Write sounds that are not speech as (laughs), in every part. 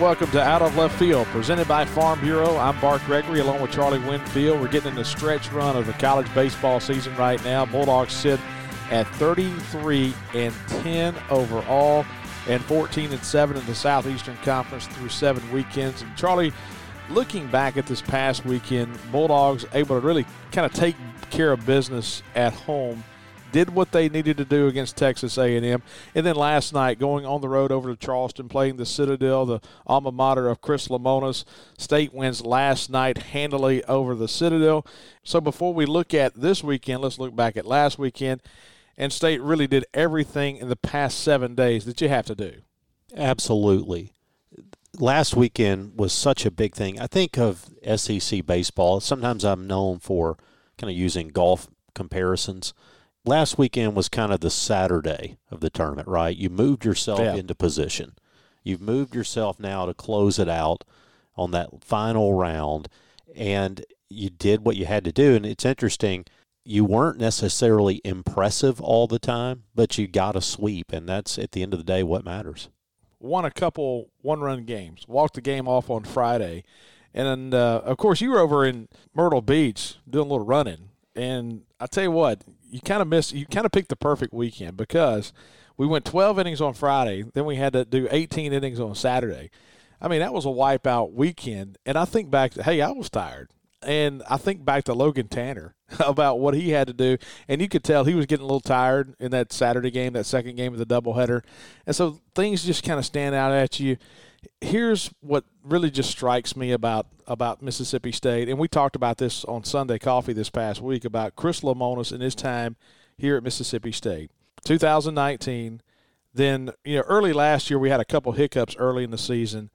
welcome to Out of Left Field, presented by Farm Bureau. I'm Bart Gregory along with Charlie Winfield. We're getting in the stretch run of the college baseball season right now. Bulldogs sit at 33 and 10 overall and 14 and 7 in the Southeastern Conference through seven weekends. And Charlie, looking back at this past weekend, Bulldogs able to really kind of take care of business at home did what they needed to do against Texas A&M, and then last night going on the road over to Charleston, playing the Citadel, the alma mater of Chris Lemonis. State wins last night handily over the Citadel. So before we look at this weekend, let's look back at last weekend. And State really did everything in the past seven days that you have to do. Absolutely. Last weekend was such a big thing. I think of SEC baseball. Sometimes I'm known for kind of using golf comparisons last weekend was kind of the Saturday of the tournament, right? You moved yourself yeah. into position. You've moved yourself now to close it out on that final round, and you did what you had to do. And it's interesting, you weren't necessarily impressive all the time, but you got a sweep, and that's at the end of the day what matters. Won a couple one run games, walked the game off on Friday. And uh, of course, you were over in Myrtle Beach doing a little running. And I tell you what, you kind of missed. You kind of picked the perfect weekend because we went 12 innings on Friday, then we had to do 18 innings on Saturday. I mean, that was a wipeout weekend. And I think back to, hey, I was tired. And I think back to Logan Tanner (laughs) about what he had to do. And you could tell he was getting a little tired in that Saturday game, that second game of the doubleheader. And so things just kind of stand out at you here's what really just strikes me about about Mississippi State, and we talked about this on Sunday Coffee this past week about Chris Lemonis and his time here at Mississippi State. 2019, then you know early last year we had a couple hiccups early in the season,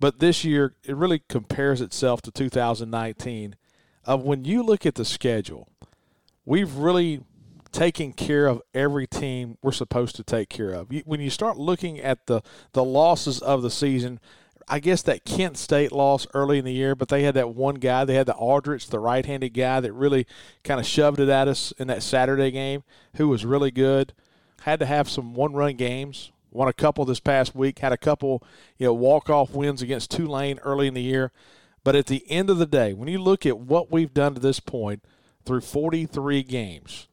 but this year it really compares itself to 2019. Of when you look at the schedule, we've really taking care of every team we're supposed to take care of. When you start looking at the, the losses of the season, I guess that Kent State loss early in the year, but they had that one guy. They had the Aldrich, the right handed guy that really kind of shoved it at us in that Saturday game, who was really good. Had to have some one run games. Won a couple this past week. Had a couple, you know, walk off wins against Tulane early in the year. But at the end of the day, when you look at what we've done to this point through 43 games,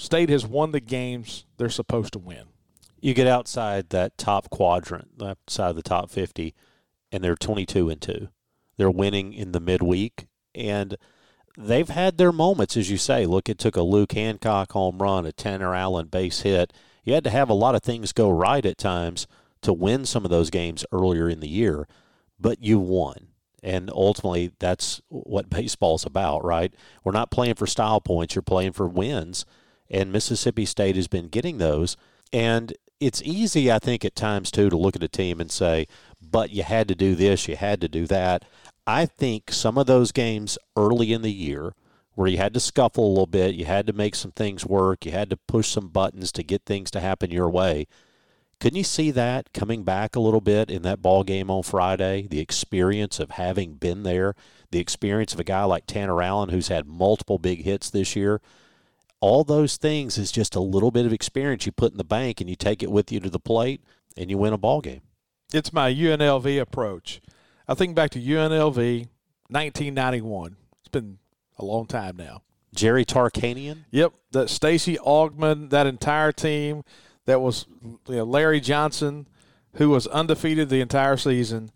State has won the games they're supposed to win. You get outside that top quadrant, outside of the top 50, and they're 22 and 2. They're winning in the midweek, and they've had their moments, as you say. Look, it took a Luke Hancock home run, a Tanner Allen base hit. You had to have a lot of things go right at times to win some of those games earlier in the year, but you won. And ultimately, that's what baseball's about, right? We're not playing for style points, you're playing for wins and Mississippi State has been getting those. And it's easy, I think, at times too, to look at a team and say, but you had to do this, you had to do that. I think some of those games early in the year where you had to scuffle a little bit, you had to make some things work, you had to push some buttons to get things to happen your way. Couldn't you see that coming back a little bit in that ball game on Friday? The experience of having been there, the experience of a guy like Tanner Allen who's had multiple big hits this year all those things is just a little bit of experience you put in the bank and you take it with you to the plate and you win a ball game. It's my UNLV approach. I think back to UNLV 1991. It's been a long time now. Jerry Tarkanian? Yep, that Stacey Augmon, that entire team that was you know, Larry Johnson who was undefeated the entire season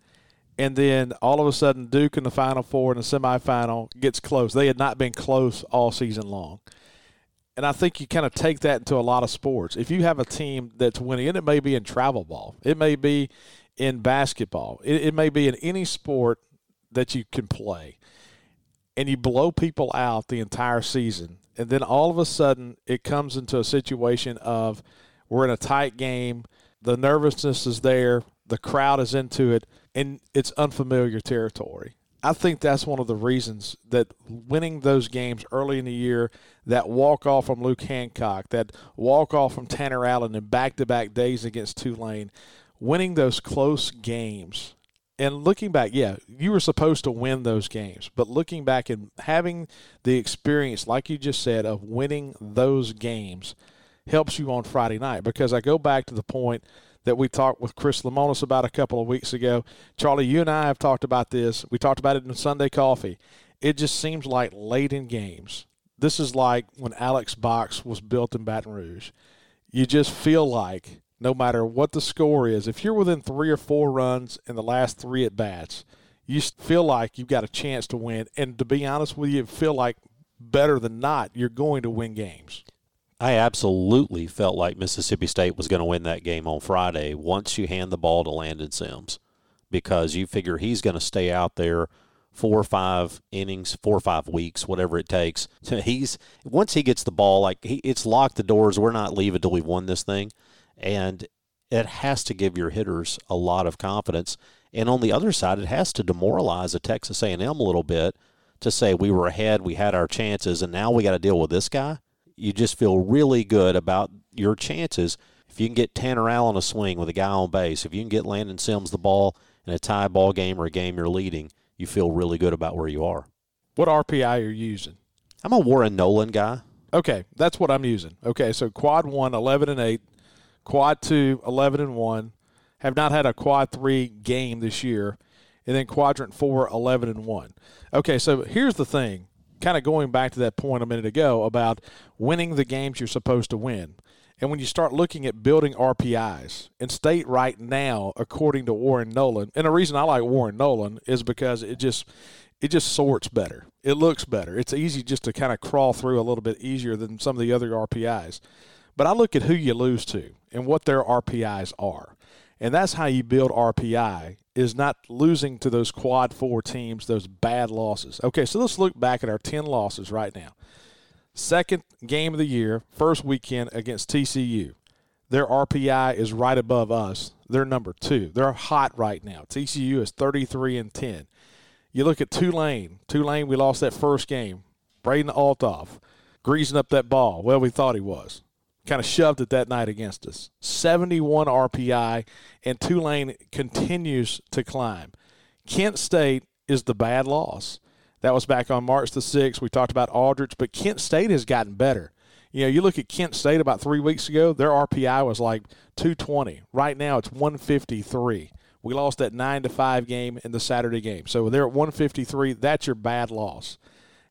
and then all of a sudden Duke in the final four in the semifinal gets close. They had not been close all season long and I think you kind of take that into a lot of sports. If you have a team that's winning, and it may be in travel ball, it may be in basketball, it, it may be in any sport that you can play, and you blow people out the entire season, and then all of a sudden it comes into a situation of we're in a tight game, the nervousness is there, the crowd is into it, and it's unfamiliar territory. I think that's one of the reasons that winning those games early in the year, that walk off from Luke Hancock, that walk off from Tanner Allen in back to back days against Tulane, winning those close games. And looking back, yeah, you were supposed to win those games, but looking back and having the experience, like you just said, of winning those games helps you on Friday night. Because I go back to the point that we talked with Chris Lemonis about a couple of weeks ago. Charlie, you and I have talked about this. We talked about it in Sunday Coffee. It just seems like late in games. This is like when Alex Box was built in Baton Rouge. You just feel like no matter what the score is, if you're within three or four runs in the last three at bats, you feel like you've got a chance to win. And to be honest with you, feel like better than not, you're going to win games. I absolutely felt like Mississippi State was going to win that game on Friday once you hand the ball to Landon Sims because you figure he's going to stay out there four or five innings, four or five weeks, whatever it takes. (laughs) He's once he gets the ball, like he, it's locked the doors. We're not leaving until we've won this thing, and it has to give your hitters a lot of confidence. And on the other side, it has to demoralize a Texas A&M a little bit to say we were ahead, we had our chances, and now we got to deal with this guy you just feel really good about your chances. If you can get Tanner Allen a swing with a guy on base, if you can get Landon Sims the ball in a tie ball game or a game you're leading, you feel really good about where you are. What RPI are you using? I'm a Warren Nolan guy. Okay, that's what I'm using. Okay, so quad 1 11 and 8, quad 2 11 and 1. Have not had a quad 3 game this year, and then quadrant 4 11 and 1. Okay, so here's the thing kind of going back to that point a minute ago about winning the games you're supposed to win. And when you start looking at building RPIs, in state right now, according to Warren Nolan, and the reason I like Warren Nolan is because it just it just sorts better. It looks better. It's easy just to kind of crawl through a little bit easier than some of the other RPIs. But I look at who you lose to and what their RPIs are. And that's how you build RPI is not losing to those quad four teams, those bad losses. Okay, so let's look back at our 10 losses right now. Second game of the year, first weekend against TCU. Their RPI is right above us. They're number two. They're hot right now. TCU is 33 and 10. You look at Tulane. Tulane, we lost that first game. Braden Olthoff greasing up that ball. Well, we thought he was kind of shoved it that night against us. 71 RPI, and Tulane continues to climb. Kent State is the bad loss. That was back on March the 6th. We talked about Aldrich, but Kent State has gotten better. You know, you look at Kent State about three weeks ago, their RPI was like 220. Right now, it's 153. We lost that 9 to 5 game in the Saturday game. So they're at 153. That's your bad loss.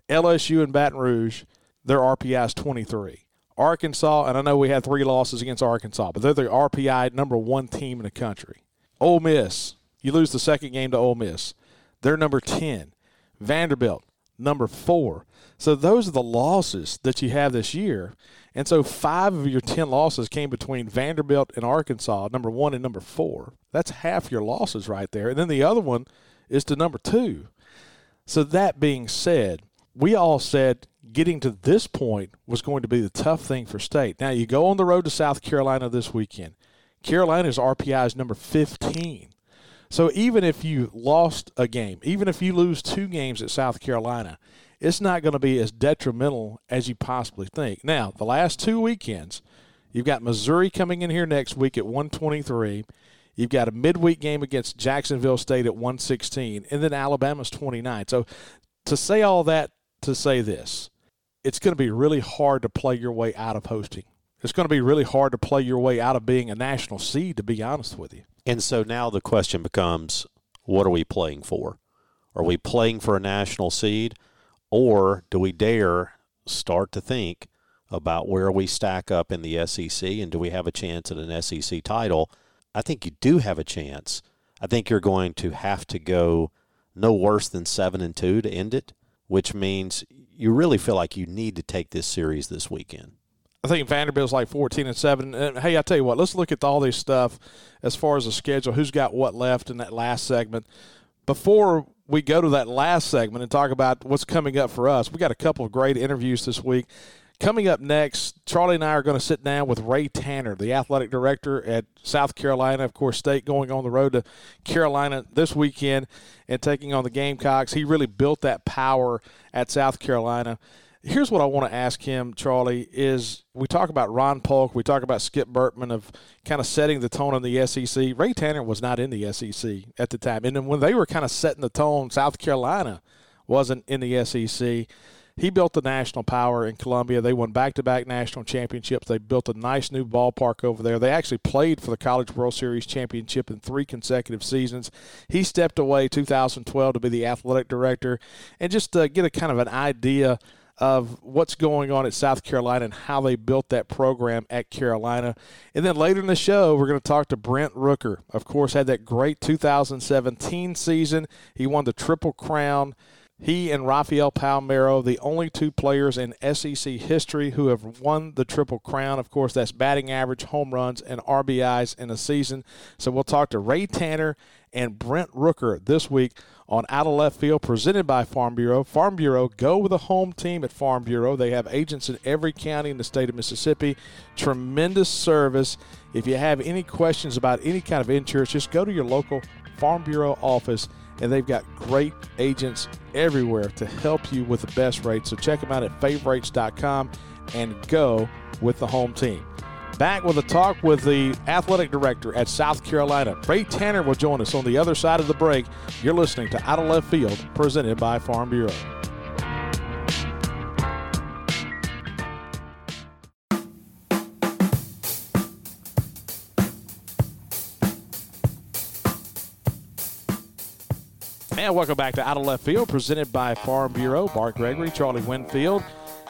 LSU and Baton Rouge, their RPI is 23. Arkansas, and I know we had three losses against Arkansas, but they're the RPI number one team in the country. Ole Miss, you lose the second game to Ole Miss. They're number 10. Vanderbilt, number four. So those are the losses that you have this year. And so five of your 10 losses came between Vanderbilt and Arkansas, number one and number four. That's half your losses right there. And then the other one is to number two. So that being said, we all said getting to this point was going to be the tough thing for state. Now you go on the road to South Carolina this weekend. Carolina's RPI is number 15. So even if you lost a game, even if you lose two games at South Carolina, it's not going to be as detrimental as you possibly think. Now, the last two weekends, you've got Missouri coming in here next week at 123. You've got a midweek game against Jacksonville State at 116, and then Alabama's 29. So to say all that to say this it's going to be really hard to play your way out of hosting. It's going to be really hard to play your way out of being a national seed, to be honest with you. And so now the question becomes what are we playing for? Are we playing for a national seed, or do we dare start to think about where we stack up in the SEC and do we have a chance at an SEC title? I think you do have a chance. I think you're going to have to go no worse than 7 and 2 to end it, which means you really feel like you need to take this series this weekend. I think Vanderbilt's like 14 and 7. And hey, I tell you what, let's look at all this stuff as far as the schedule, who's got what left in that last segment. Before we go to that last segment and talk about what's coming up for us, we got a couple of great interviews this week. Coming up next, Charlie and I are going to sit down with Ray Tanner, the athletic director at South Carolina, of course, State going on the road to Carolina this weekend and taking on the Gamecocks. He really built that power at South Carolina. Here's what I want to ask him, Charlie, is we talk about Ron Polk, we talk about Skip Bertman of kind of setting the tone in the SEC. Ray Tanner was not in the SEC at the time. And then when they were kind of setting the tone, South Carolina wasn't in the SEC He built the national power in Columbia. They won back to back national championships. They built a nice new ballpark over there. They actually played for the College World Series championship in three consecutive seasons. He stepped away 2012 to be the athletic director and just to get a kind of an idea of what's going on at South Carolina and how they built that program at Carolina. And then later in the show, we're going to talk to Brent Rooker. Of course, had that great 2017 season. He won the Triple Crown. He and Rafael Palmeiro, the only two players in SEC history who have won the Triple Crown. Of course, that's batting average, home runs, and RBIs in a season. So we'll talk to Ray Tanner and Brent Rooker this week on Out of Left Field, presented by Farm Bureau. Farm Bureau, go with the home team at Farm Bureau. They have agents in every county in the state of Mississippi. Tremendous service. If you have any questions about any kind of insurance, just go to your local Farm Bureau office, and they've got great agents everywhere to help you with the best rates. So check them out at favorites.com and go with the home team. Back with a talk with the athletic director at South Carolina. Ray Tanner will join us on the other side of the break. You're listening to Out of Left Field, presented by Farm Bureau. And welcome back to Out of Left Field, presented by Farm Bureau. Bart Gregory, Charlie Winfield.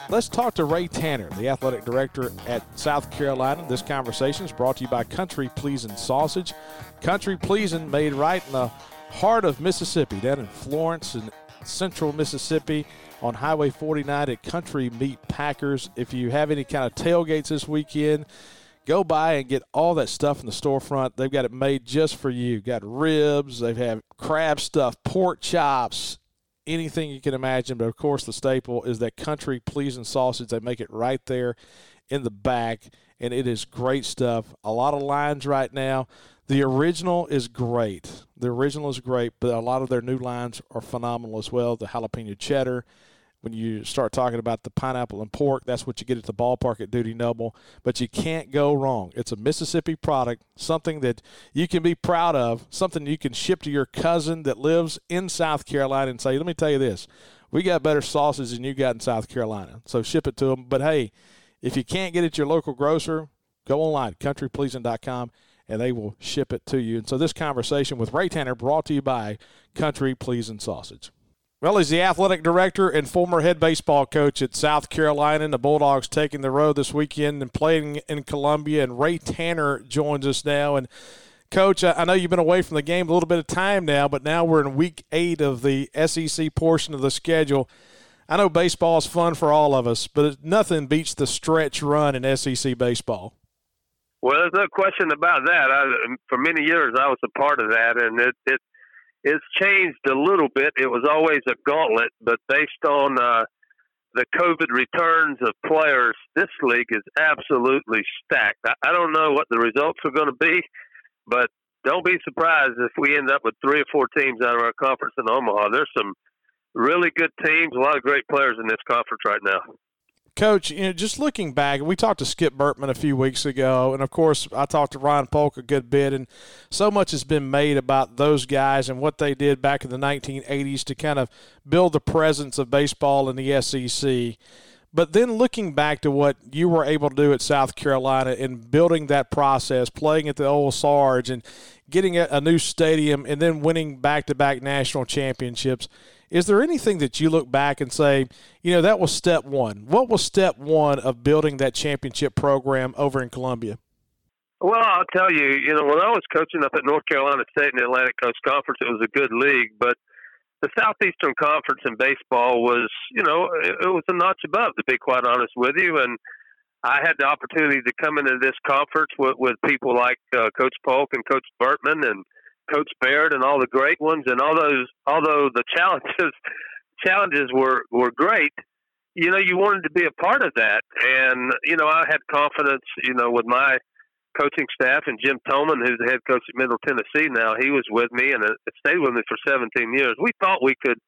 Let's talk to Ray Tanner, the athletic director at South Carolina. This conversation is brought to you by Country Pleasing Sausage. Country Pleasing, made right in the heart of Mississippi, down in Florence and central Mississippi on Highway 49 at Country Meat Packers. If you have any kind of tailgates this weekend, go by and get all that stuff in the storefront. They've got it made just for you. Got ribs, they have crab stuff, pork chops, anything you can imagine. But of course, the staple is that country pleasing sausage. They make it right there in the back, and it is great stuff. A lot of lines right now. The original is great. The original is great, but a lot of their new lines are phenomenal as well. The jalapeno cheddar, when you start talking about the pineapple and pork, that's what you get at the ballpark at Dudy Noble. But you can't go wrong. It's a Mississippi product, something that you can be proud of, something you can ship to your cousin that lives in South Carolina and say, let me tell you this, we got better sauces than you got in South Carolina. So ship it to them. But hey, if you can't get it at your local grocer, go online, countrypleasing.com, and they will ship it to you. And so this conversation with Ray Tanner brought to you by Country Pleasing Sausage. Well, he's the athletic director and former head baseball coach at South Carolina. And the Bulldogs taking the road this weekend and playing in Columbia. And Ray Tanner joins us now. And Coach, I know you've been away from the game a little bit of time now, but now we're in week eight of the SEC portion of the schedule. I know baseball is fun for all of us, but nothing beats the stretch run in SEC baseball. Well, there's no question about that. I, for many years, I was a part of that, and it, it it's changed a little bit. It was always a gauntlet, but based on uh, the COVID returns of players, this league is absolutely stacked. I, I don't know what the results are going to be, but don't be surprised if we end up with three or four teams out of our conference in Omaha. There's some really good teams, a lot of great players in this conference right now. Coach, you know, just looking back, we talked to Skip Bertman a few weeks ago, and of course, I talked to Ron Polk a good bit, and so much has been made about those guys and what they did back in the 1980s to kind of build the presence of baseball in the SEC. But then looking back to what you were able to do at South Carolina and building that process, playing at the old Sarge and getting a new stadium and then winning back to back national championships – is there anything that you look back and say, you know, that was step one? What was step one of building that championship program over in Columbia? Well, I'll tell you, you know, when I was coaching up at North Carolina State in the Atlantic Coast Conference, it was a good league, but the Southeastern Conference in baseball was, you know, it, was a notch above, to be quite honest with you. And I had the opportunity to come into this conference with, with people like uh, Coach Polk and Coach Bertman and Coach Baird and all the great ones, and all those, although the challenges (laughs) challenges were were great, you know, you wanted to be a part of that, and you know, I had confidence, you know, with my coaching staff and Jim Toman, who's the head coach at Middle Tennessee now, he was with me and it stayed with me for 17 years. We thought we could,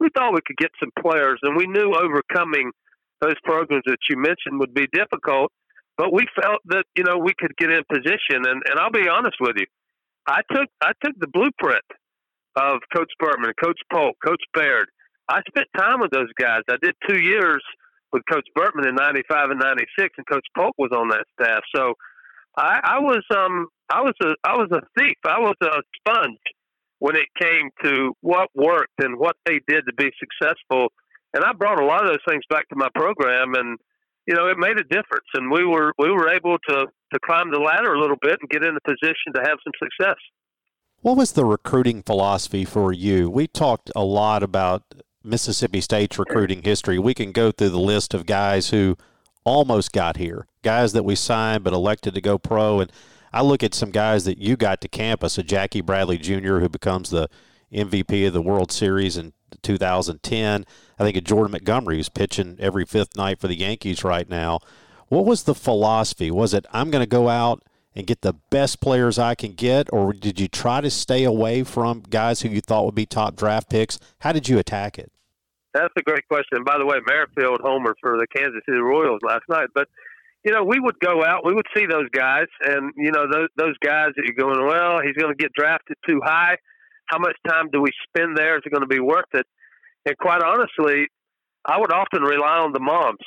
we thought we could get some players, and we knew overcoming those programs that you mentioned would be difficult. But we felt that you know we could get in position, and and I'll be honest with you, I took I took the blueprint of Coach Bertman, Coach Polk, Coach Baird, I spent time with those guys. I did two years with Coach Bertman in '95 and '96, and Coach Polk was on that staff. So I, I was um I was a I was a thief. I was a sponge when it came to what worked and what they did to be successful. And I brought a lot of those things back to my program, and you know it made a difference. And we were we were able to to climb the ladder a little bit and get in a position to have some success. What was the recruiting philosophy for you? We talked a lot about Mississippi State's recruiting history. We can go through the list of guys who almost got here, guys that we signed but elected to go pro. And I look at some guys that you got to campus, a Jackie Bradley Jr., who becomes the MVP of the World Series in 2010. I think of Jordan Montgomery, who's pitching every fifth night for the Yankees right now. What was the philosophy? Was it, I'm going to go out and get the best players I can get, or did you try to stay away from guys who you thought would be top draft picks? How did you attack it? That's a great question. By the way, Merrifield homer for the Kansas City Royals last night. But you know, we would go out, we would see those guys, and you know, those those guys that you're going, well, he's going to get drafted too high. How much time do we spend there? Is it going to be worth it? And quite honestly, I would often rely on the moms.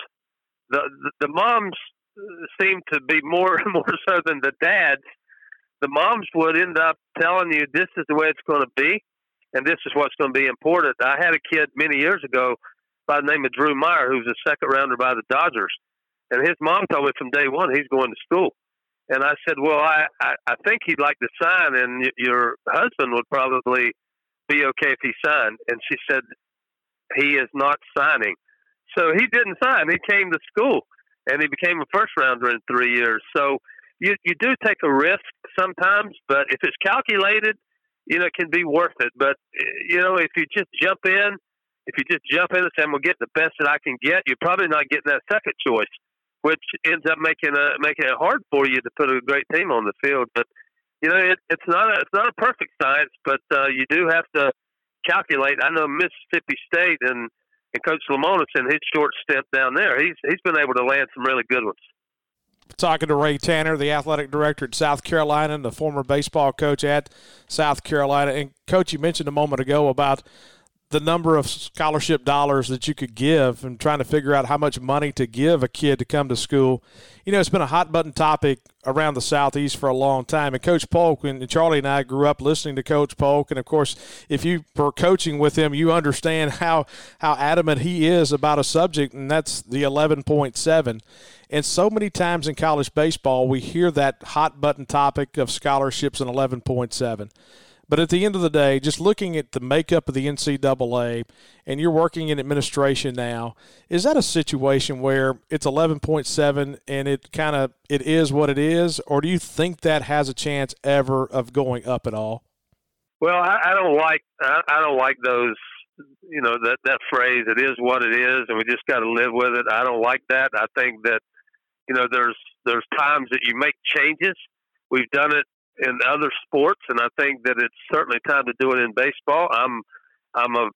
The the, the moms uh, seem to be more (laughs) more so than the dads. The moms would end up telling you this is the way it's going to be, and this is what's going to be important. I had a kid many years ago by the name of Drew Meyer, who's a second rounder by the Dodgers, and his mom told me from day one he's going to school. And I said, well, I, I, I think he'd like to sign, and y- your husband would probably be okay if he signed. And she said, he is not signing. So he didn't sign. He came to school and he became a first rounder in three years. So you you do take a risk sometimes, but if it's calculated, you know it can be worth it. But eh, you know if you just jump in, if you just jump in and say I'm gonna get the best that I can get, you're probably not getting that second choice, which ends up making a making it hard for you to put a great team on the field. But you know it, it's not a, it's not a perfect science, but uh, you do have to calculate. I know Mississippi State and and Coach Lemonis in his short stint down there, he's he's been able to land some really good ones. Talking to Ray Tanner, the athletic director at South Carolina and the former baseball coach at South Carolina. And coach, you mentioned a moment ago about the number of scholarship dollars that you could give and trying to figure out how much money to give a kid to come to school. You know, it's been a hot button topic around the Southeast for a long time. And Coach Polk and Charlie and I grew up listening to Coach Polk. And of course, if you were coaching with him, you understand (laughs) how, how adamant he is about a subject, and that's the 11.7. And so many times in college baseball, we hear that hot button topic of scholarships and 11.7. But at the end of the day, just looking at the makeup of the NCAA, and you're working in administration now, is that a situation where it's 11.7 and it kind of it is what it is, or do you think that has a chance ever of going up at all? Well, I, I don't like I, I don't like those you know that that phrase. It is what it is, and we just got to live with it. I don't like that. I think that you know there's there's times that you make changes. We've done it in other sports, and I think that it's certainly time to do it in baseball. I'm I'm a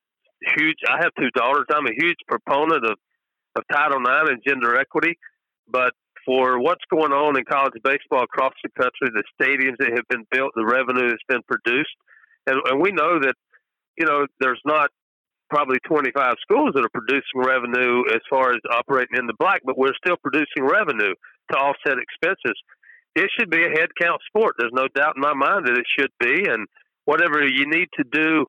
huge. I have two daughters. I'm a huge proponent of of Title IX and gender equity, but for what's going on in college baseball across the country, the stadiums that have been built, the revenue that's been produced, and, and we know that you know there's not probably 25 schools that are producing revenue as far as operating in the black, but we're still producing revenue to offset expenses it should be a head count sport. There's no doubt in my mind that it should be, and whatever you need to do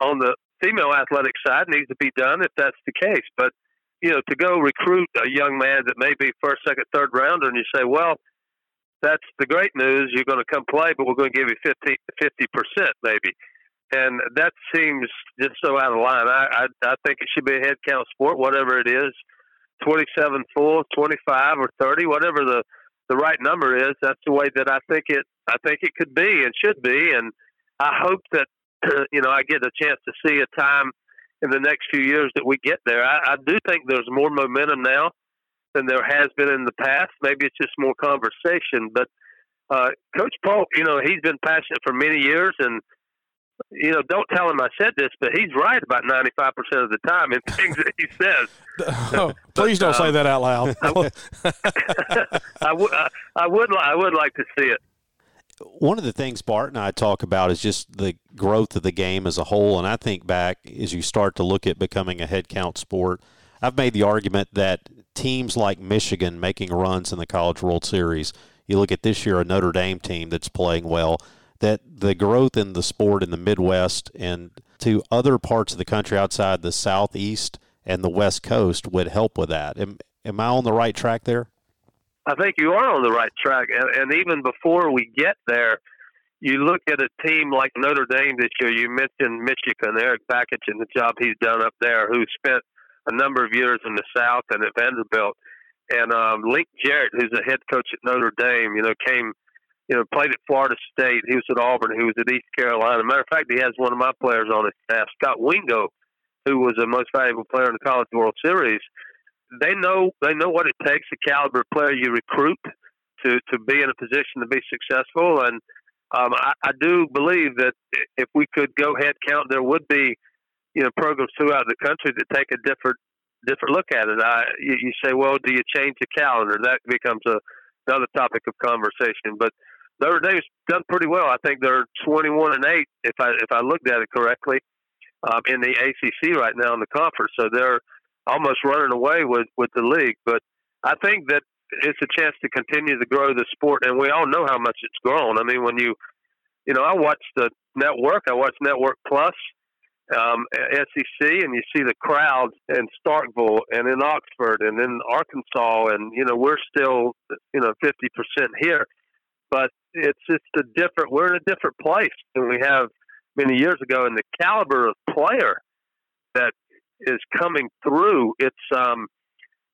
on the female athletic side needs to be done if that's the case. But you know, to go recruit a young man that may be first, second, third rounder, and you say, well, that's the great news. You're going to come play, but we're going to give you 50 percent maybe. And that seems just so out of line. I, I I think it should be a head count sport, whatever it is, 27 full, 25 or 30, whatever the the right number is. That's the way that I think it. I think it could be and should be, and I hope that (clears throat) you know I get a chance to see a time in the next few years that we get there. I, I do think there's more momentum now than there has been in the past. Maybe it's just more conversation, but uh, Coach Polk, you know, he's been passionate for many years, and you know, don't tell him I said this, but he's right about 95% of the time in things that he says. (laughs) Oh, please but, don't um, say that out loud. (laughs) I, w- (laughs) I, w- I would I would like to see it. one of the things Bart and I talk about is just the growth of the game as a whole. And I think back as you start to look at becoming a head count sport, I've made the argument that teams like Michigan making runs in the College World Series, you look at this year a Notre Dame team that's playing well, that the growth in the sport in the Midwest and to other parts of the country outside the Southeast and the West Coast would help with that. Am, am I on the right track there? I think you are on the right track. And, and even before we get there, you look at a team like Notre Dame this year. You mentioned Michigan, Erik Bakich, and the job he's done up there, who spent a number of years in the South and at Vanderbilt. And um, Link Jarrett, who's a head coach at Notre Dame, you know, came, you know, played at Florida State. He was at Auburn. He was at East Carolina. Matter of fact, he has one of my players on his staff, Scott Wingo, who was the most valuable player in the College World Series they know they know what it takes the caliber of player you recruit to to be in a position to be successful and um, I, I do believe that if we could go head count there would be you know programs throughout the country that take a different different look at it I you, you say well do you change the calendar that becomes a another topic of conversation but Notre Dame's done pretty well. I think they're 21 and 8 if I if I looked at it correctly um, in the ACC right now in the conference. So they're almost running away with with the league. But I think that it's a chance to continue to grow the sport, and we all know how much it's grown. I mean, when you, you know, I watch the network, I watch Network Plus, um, SEC, and you see the crowds in Starkville and in Oxford and in Arkansas, and you know, we're still, you know, fifty percent here, but it's just a different. We're in a different place than we have many years ago, and the caliber of player that is coming through. It's um,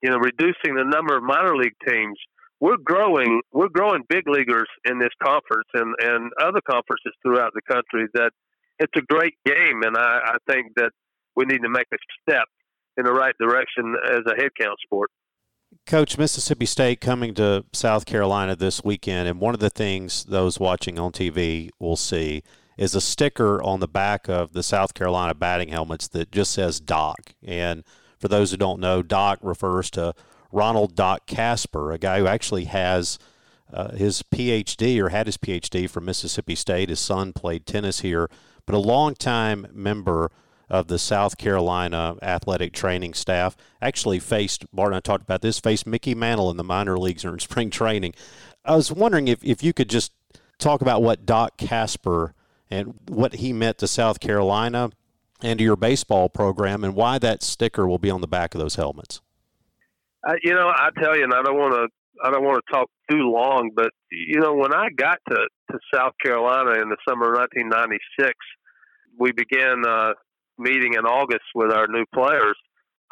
you know reducing the number of minor league teams. We're growing. We're growing big leaguers in this conference and and other conferences throughout the country. That it's a great game, and I, I think that we need to make a step in the right direction as a head count sport. Coach, Mississippi State coming to South Carolina this weekend, and one of the things those watching on TV will see is a sticker on the back of the South Carolina batting helmets that just says Doc. And for those who don't know, Doc refers to Ronald Doc Casper, a guy who actually has uh, his PhD or had his PhD from Mississippi State. His son played tennis here, but a longtime member of the South Carolina athletic training staff. Actually, faced Bart and I talked about this. Faced Mickey Mantle in the minor leagues or in (laughs) spring training. I was wondering if if you could just talk about what Doc Casper and what he meant to South Carolina and to your baseball program, and why that sticker will be on the back of those helmets. You know, I tell you, and I don't want to. I don't want to talk too long, but you know, when I got to, to South Carolina in the summer of 1996, we began uh, meeting in August with our new players.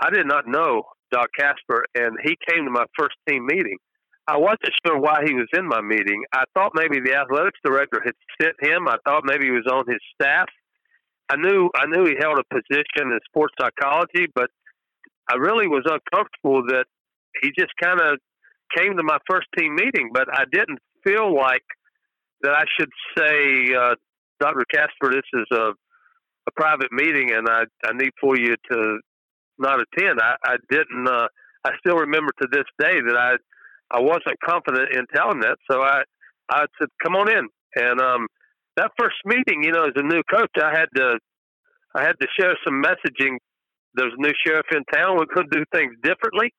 I did not know Doc Casper, and he came to my first team meeting. I wasn't sure why he was in my meeting. I thought maybe the athletics director had sent him. I thought maybe he was on his staff. I knew I knew he held a position in sports psychology, but I really was uncomfortable that he just kind of came to my first team meeting. But I didn't feel like that I should say, uh, Dr. Casper, this is a a private meeting, and I I need for you to not attend. I, I didn't. Uh, I still remember to this day that I I wasn't confident in telling that, so I I said, "Come on in." And um, that first meeting, you know, as a new coach, I had to I had to share some messaging. There's a new sheriff in town. We could do things differently,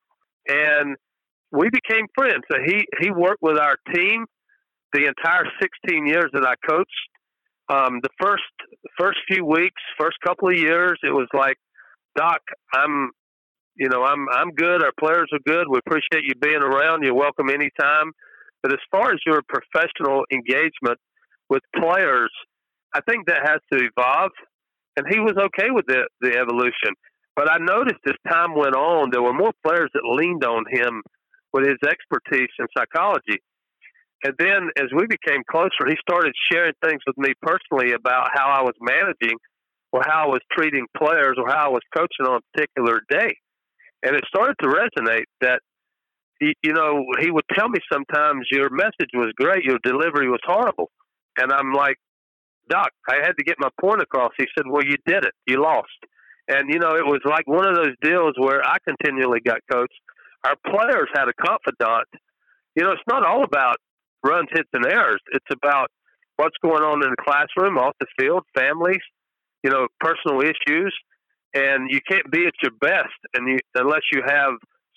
and we became friends. So he he worked with our team the entire 16 years that I coached. Um, the first first few weeks, first couple of years, it was like, Doc, I'm you know, I'm I'm good. Our players are good. We appreciate you being around. You're welcome anytime. But as far as your professional engagement with players, I think that has to evolve. And he was okay with the the evolution. But I noticed as time went on, there were more players that leaned on him with his expertise in psychology. And then as we became closer, he started sharing things with me personally about how I was managing or how I was treating players or how I was coaching on a particular day. And it started to resonate that you know he would tell me sometimes your message was great. Your delivery was horrible. And i'm like doc i had to get my point across. He said well you did it. You lost. And you know it was like one of those deals where i continually got coached. Our players had a confidant. You know it's not all about runs hits and errors it's about what's going on in the classroom, off the field, families, you know, personal issues, and you can't be at your best and you, unless you have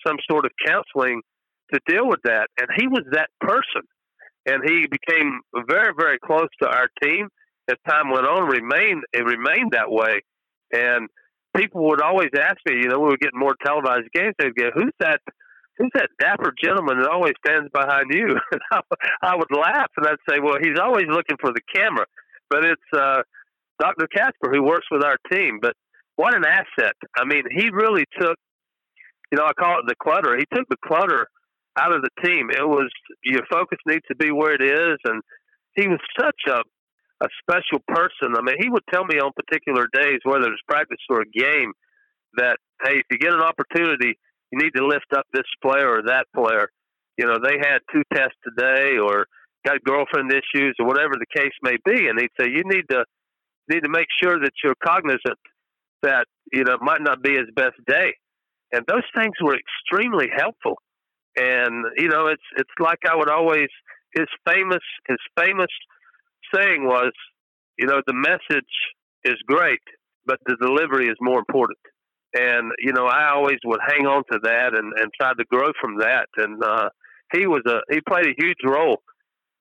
some sort of counseling to deal with that. And he was that person, and he became very, very close to our team as time went on. Remained it remained that way, and people would always ask me, you know, we were getting more televised games. They'd go, "Who's that? Who's that dapper gentleman that always stands behind you?" (laughs) I would laugh and I'd say, "Well, he's always looking for the camera, but it's uh, Dr. Casper who works with our team." But what an asset! I mean, he really took, you know, I call it the clutter. He took the clutter out of the team. It was your focus needs to be where it is, and he was such a a special person. I mean, he would tell me on particular days, whether it's practice or a game, that hey, if you get an opportunity, you need to lift up this player or that player. You know, they had two tests today, or got girlfriend issues, or whatever the case may be, and he'd say you need to need to make sure that you're cognizant that you know it might not be his best day, and those things were extremely helpful. And you know, it's it's like I would always his famous his famous saying was, you know, the message is great, but the delivery is more important. And you know, I always would hang on to that and and try to grow from that. And uh, he was a he played a huge role.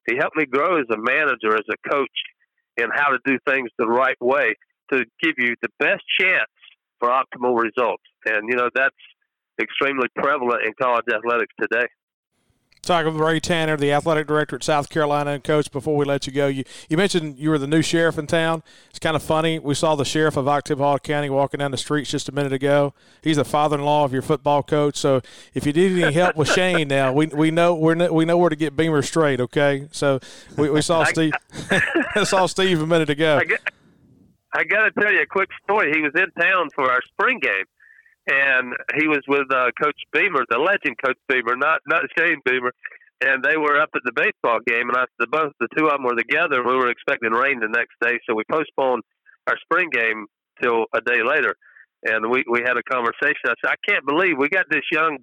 He helped me grow as a manager, as a coach, in how to do things the right way to give you the best chance for optimal results. And you know, that's extremely prevalent in college athletics today. Talking with Ray Tanner, the athletic director at South Carolina, and coach. Before we let you go, you, you mentioned you were the new sheriff in town. It's kind of funny. We saw the sheriff of Oktibbeha County walking down the streets just a minute ago. He's the father-in-law of your football coach. So if you need any help with Shane, now we, we know we we know where to get Beamer straight. Okay, so we, we saw Steve (laughs) (laughs) saw Steve a minute ago. I got to tell you a quick story. He was in town for our spring game and he was with uh, Coach Beamer, the legend Coach Beamer, not not Shane Beamer, and they were up at the baseball game, and I, the both the two of them were together. We were expecting rain the next day, so we postponed our spring game till a day later, and we we had a conversation. I said, I can't believe we got this young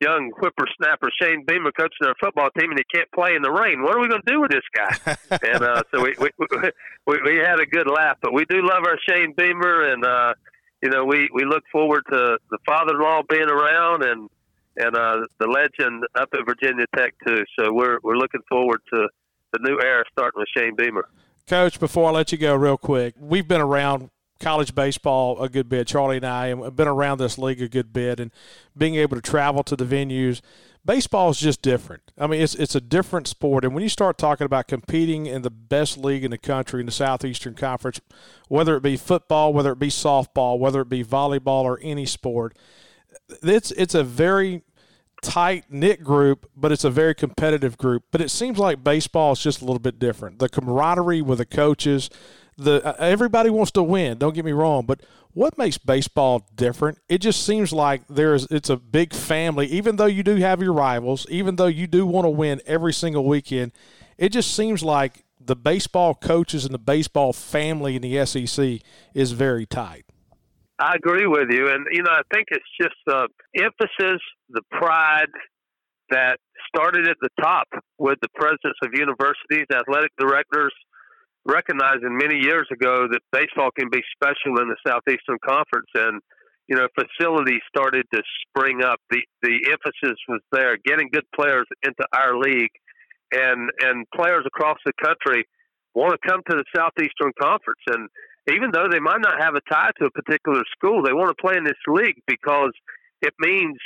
young whippersnapper Shane Beamer coaching our football team, and he can't play in the rain. What are we going to do with this guy? (laughs) and uh, so we, we (laughs) we we had a good laugh, but we do love our Shane Beamer, and uh, you know, we, we look forward to the father-in-law being around and and uh, the legend up at Virginia Tech too. So we're we're looking forward to the new era starting with Shane Beamer. Coach, before I let you go, real quick, we've been around college baseball a good bit. Charlie and I have been around this league a good bit, and being able to travel to the venues baseball is just different. I mean, it's it's a different sport, and when you start talking about competing in the best league in the country in the Southeastern Conference, whether it be football, whether it be softball, whether it be volleyball or any sport, it's it's a very tight knit group, but it's a very competitive group. But it seems like baseball is just a little bit different. The camaraderie with the coaches, the uh, everybody wants to win. Don't get me wrong, but what makes baseball different? It just seems like there's it's a big family. Even though you do have your rivals, even though you do want to win every single weekend, it just seems like the baseball coaches and the baseball family in the SEC is very tight. I agree with you, and you know I think it's just the emphasis, the pride that started at the top with the presidents of universities, athletic directors, recognizing many years ago that baseball can be special in the Southeastern Conference, and you know facilities started to spring up. The the emphasis was there, getting good players into our league, and and players across the country want to come to the Southeastern Conference, and even though they might not have a tie to a particular school, they want to play in this league because it means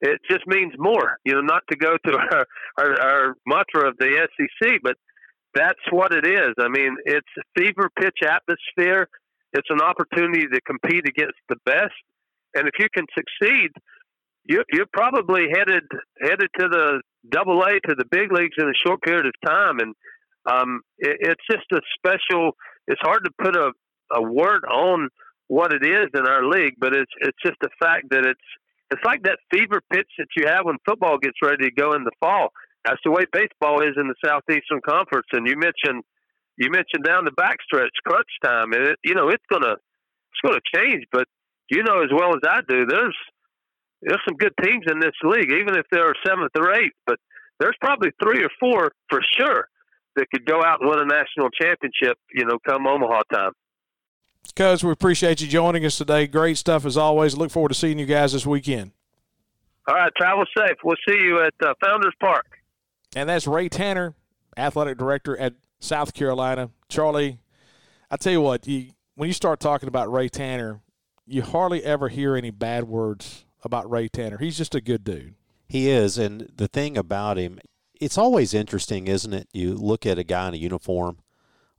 it just means more. You know, not to go to (laughs) our, our, our mantra of the SEC, but that's what it is. I mean, it's a fever pitch atmosphere. It's an opportunity to compete against the best, and if you can succeed, you, you're probably headed headed to the Double A to the big leagues in a short period of time. And um, it, it's just a special. It's hard to put a, a word on what it is in our league, but it's it's just the fact that it's it's like that fever pitch that you have when football gets ready to go in the fall that's the way baseball is in the Southeastern Conference. And you mentioned you mentioned down the backstretch, crunch time, and it, you know it's gonna it's gonna change. But you know as well as I do, there's there's some good teams in this league, even if they're seventh or eighth. But there's probably three or four for sure that could go out and win a national championship. You know, come Omaha time. Coach, we appreciate you joining us today. Great stuff as always. Look forward to seeing you guys this weekend. All right, travel safe. We'll see you at uh, Founders Park. And that's Ray Tanner, athletic director at South Carolina. Charlie, I tell you what, you, when you start talking about Ray Tanner, you hardly ever hear any bad words about Ray Tanner. He's just a good dude. He is, and the thing about him, it's always interesting, isn't it? You look at a guy in a uniform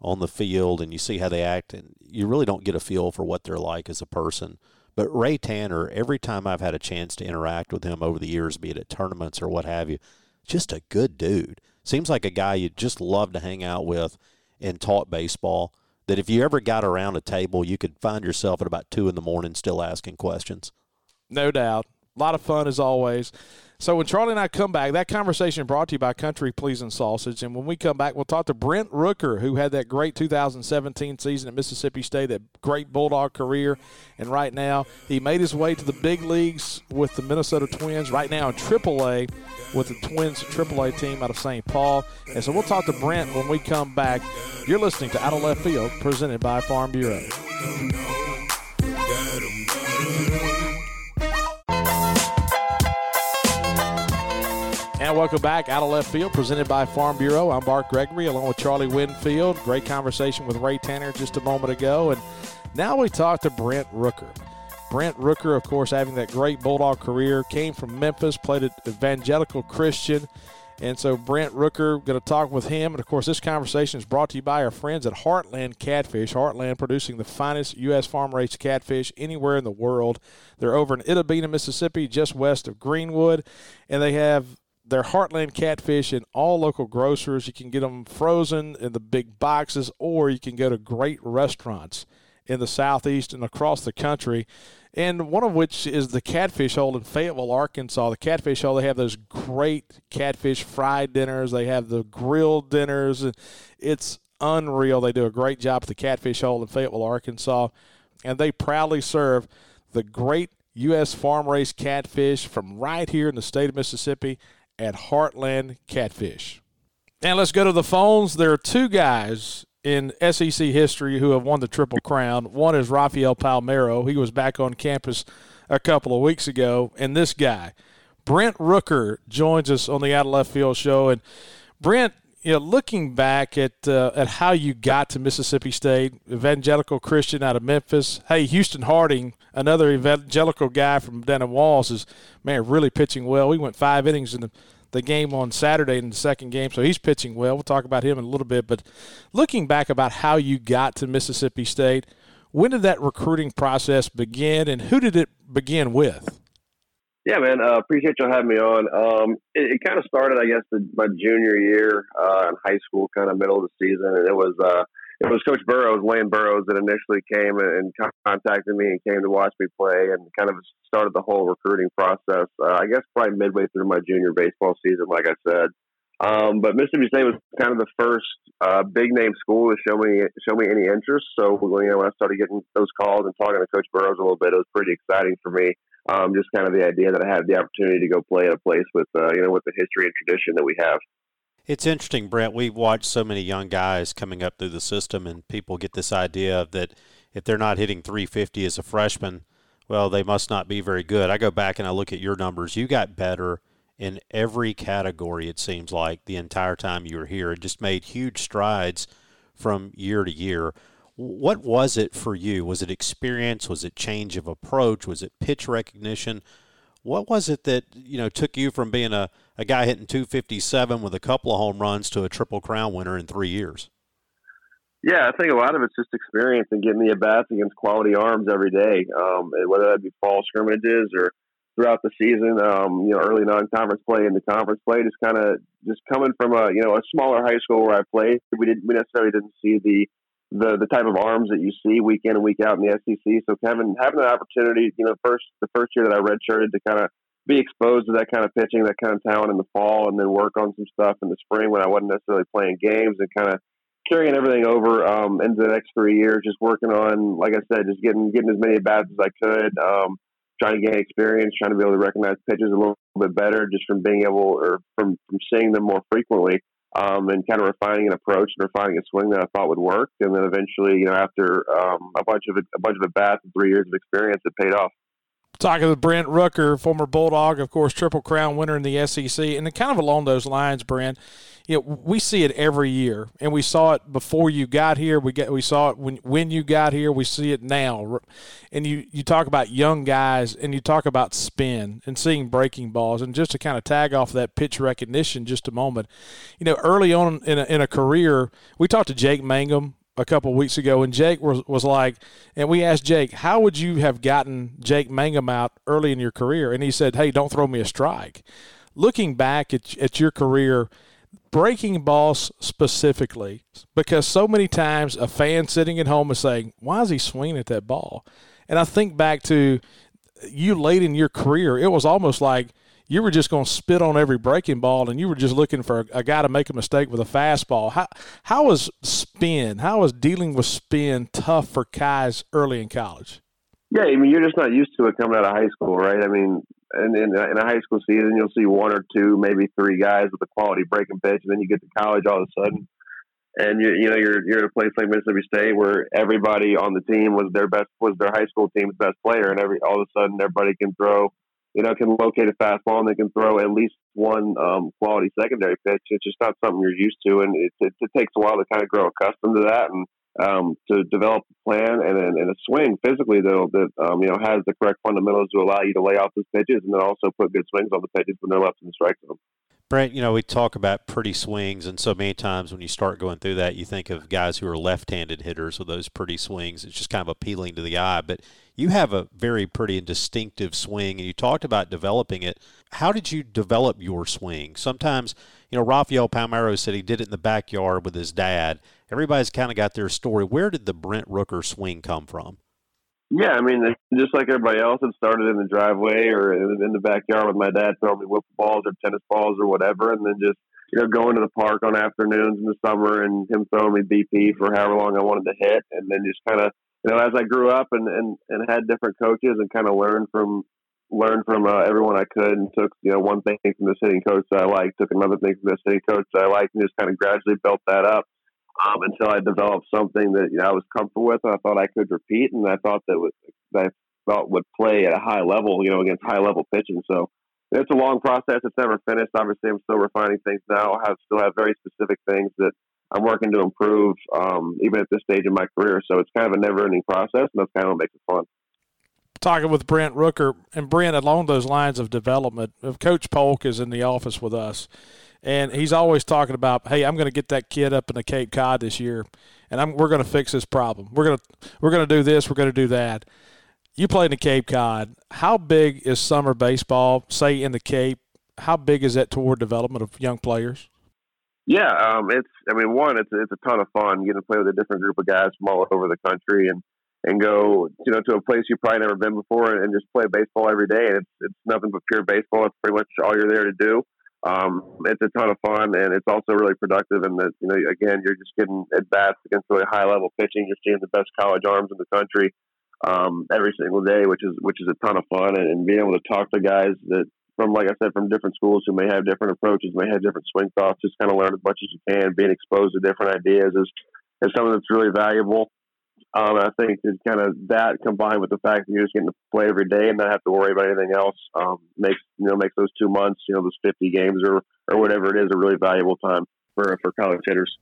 on the field and you see how they act, and you really don't get a feel for what they're like as a person. But Ray Tanner, every time I've had a chance to interact with him over the years, be it at tournaments or what have you, just a good dude. Seems like a guy you'd just love to hang out with and talk baseball. That if you ever got around a table, you could find yourself at about two in the morning still asking questions. No doubt. A lot of fun as always. So when Charlie and I come back, that conversation brought to you by Country Pleasing Sausage. And when we come back, we'll talk to Brent Rooker, who had that great 2017 season at Mississippi State, that great Bulldog career. And right now, he made his way to the big leagues with the Minnesota Twins. Right now in AAA with the Twins AAA team out of St. Paul. And so we'll talk to Brent when we come back. You're listening to Out of Left Field, presented by Farm Bureau. And welcome back, Out of Left Field, presented by Farm Bureau. I'm Bart Gregory, along with Charlie Winfield. Great conversation with Ray Tanner just a moment ago. And now we talk to Brent Rooker. Brent Rooker, of course, having that great Bulldog career, came from Memphis, played at Evangelical Christian. And so Brent Rooker, going to talk with him. And of course, this conversation is brought to you by our friends at Heartland Catfish. Heartland producing the finest U.S. farm raised catfish anywhere in the world. They're over in Itta Bena, Mississippi, just west of Greenwood. And they have their Heartland catfish in all local grocers. You can get them frozen in the big boxes, or you can go to great restaurants in the southeast and across the country. And one of which is the Catfish Hole in Fayetteville, Arkansas. The Catfish Hole, they have those great catfish fried dinners. They have the grilled dinners. It's unreal. They do a great job at the Catfish Hole in Fayetteville, Arkansas. And they proudly serve the great U.S. farm raised catfish from right here in the state of Mississippi at Heartland Catfish. And let's go to the phones. There are two guys in SEC history who have won the Triple Crown. One is Rafael Palmeiro. He was back on campus a couple of weeks ago. And this guy, Brent Rooker, joins us on the Out of Left Field show. And Brent, you know, looking back at uh, at how you got to Mississippi State, evangelical Christian out of Memphis. Hey, Houston Harding, another evangelical guy from down Walls, is man really pitching well. We went five innings in the, the game on Saturday in the second game, so he's pitching well. We'll talk about him in a little bit. But looking back about how you got to Mississippi State, when did that recruiting process begin, and who did it begin with? Yeah, man. Uh, appreciate you having me on. Um, it, it kind of started, I guess, the, my junior year uh, in high school, kind of middle of the season, and it was uh, it was Coach Burroughs, Lane Burroughs, that initially came and, and contacted me and came to watch me play, and kind of started the whole recruiting process. Uh, I guess probably midway through my junior baseball season, like I said. Um, but Mississippi State was kind of the first uh, big name school to show me show me any interest. So you know, when I started getting those calls and talking to Coach Burroughs a little bit, it was pretty exciting for me um, just kind of the idea that I had the opportunity to go play at a place with uh, you know with the history and tradition that we have. It's interesting, Brent. We've watched so many young guys coming up through the system, and people get this idea that if they're not hitting 350 as a freshman, well, they must not be very good. I go back and I look at your numbers. You got better in every category, it seems like, the entire time you were here. It just made huge strides from year to year. What was it for you? Was it experience? Was it change of approach? Was it pitch recognition? What was it that you know took you from being a, a guy hitting 257 with a couple of home runs to a triple crown winner in three years? Yeah, I think a lot of it's just experience and getting the at bats against quality arms every day, um, whether that be fall scrimmages or throughout the season. Um, you know, early non-conference play the conference play, just kind of just coming from a you know a smaller high school where I played, we didn't we necessarily didn't see the the the type of arms that you see week in and week out in the SEC. So having having an opportunity, you know, first the first year that I redshirted to kind of be exposed to that kind of pitching, that kind of talent in the fall, and then work on some stuff in the spring when I wasn't necessarily playing games, and kind of carrying everything over um, into the next three years. Just working on, like I said, just getting getting as many bats as I could. Um, trying to gain experience, trying to be able to recognize pitches a little bit better, just from being able or from from seeing them more frequently. Um, and kind of refining an approach and refining a swing that I thought would work. And then eventually, you know, after um, a bunch of a bunch of at bats and three years of experience, it paid off. Talking with Brent Rooker, former Bulldog, of course, Triple Crown winner in the SEC, and kind of along those lines, Brent. You know, we see it every year, and we saw it before you got here. We get we saw it when when you got here. We see it now, and you you talk about young guys, and you talk about spin and seeing breaking balls, and just to kind of tag off that pitch recognition, just a moment. You know, early on in a, in a career, we talked to Jake Mangum a couple weeks ago, and Jake was, was like, and we asked Jake, how would you have gotten Jake Mangum out early in your career? And he said, hey, don't throw me a strike. Looking back at, at your career, breaking balls specifically, because so many times a fan sitting at home is saying, why is he swinging at that ball? And I think back to you late in your career, it was almost like – you were just going to spit on every breaking ball and you were just looking for a, a, guy to make a mistake with a fastball. How how was spin? How was dealing with spin tough for guys early in college? Yeah, I mean you're just not used to it coming out of high school, right? I mean, in, in, in a high school season, you'll see one or two, maybe three guys with a quality breaking pitch, and then you get to college all of a sudden, and you you know you're you're at a place like Mississippi State where everybody on the team was their best was their high school team's best player, and every all of a sudden everybody can throw you know, can locate a fastball and they can throw at least one um, quality secondary pitch. It's just not something you're used to, and it, it, it takes a while to kind of grow accustomed to that and um, to develop a plan and, and, and a swing physically though that um, you know has the correct fundamentals to allow you to lay off those pitches and then also put good swings on the pitches when they're left in the strike zone. Brent, you know, we talk about pretty swings, and so many times when you start going through that, you think of guys who are left handed hitters with those pretty swings. It's just kind of appealing to the eye. But you have a very pretty and distinctive swing, and you talked about developing it. How did you develop your swing? Sometimes, you know, Rafael Palmeiro said he did it in the backyard with his dad. Everybody's kind of got their story. Where did the Brent Rooker swing come from? Yeah, I mean, just like everybody else, it started in the driveway or in the backyard with my dad throwing me wiffle balls or tennis balls or whatever, and then just you know going to the park on afternoons in the summer and him throwing me BP for however long I wanted to hit, and then just kind of you know as I grew up and and and had different coaches and kind of learned from learned from uh, everyone I could and took you know one thing from the hitting coach that I liked, took another thing from the hitting coach that I liked, and just kind of gradually built that up um, until I developed something that you know, I was comfortable with and I thought I could repeat, and I thought that, was, that I thought would play at a high level, you know, against high level pitching. So it's a long process. It's never finished. Obviously, I'm still refining things now. I have still have very specific things that I'm working to improve, um, even at this stage in my career. So it's kind of a never-ending process, and that's kind of what makes it fun. Talking with Brent Rooker, and Brent, along those lines of development, Coach Polk is in the office with us and he's always talking about, "Hey, I'm going to get that kid up in the Cape Cod this year, and I'm, we're going to fix this problem. We're going to we're going to do this. We're going to do that." You played in the Cape Cod. How big is summer baseball? Say in the Cape, how big is that toward development of young players? Yeah, um, it's. I mean, one, it's it's a ton of fun getting to play with a different group of guys from all over the country and and go you know to a place you've probably never been before and just play baseball every day. And it's it's nothing but pure baseball. It's pretty much all you're there to do um, it's a ton of fun and it's also really productive. And that you know, again, you're just getting at bats against really high level pitching. You're seeing the best college arms in the country um, every single day, which is which is a ton of fun. And, and being able to talk to guys that from, like I said, from different schools who may have different approaches, may have different swing thoughts, just kind of learn as much as you can. Being exposed to different ideas is is something that's really valuable. Um, I think it's kind of that combined with the fact that you're just getting to play every day and not have to worry about anything else um, makes you know makes those two months, you know, those 50 games or or whatever it is, a really valuable time for for college hitters.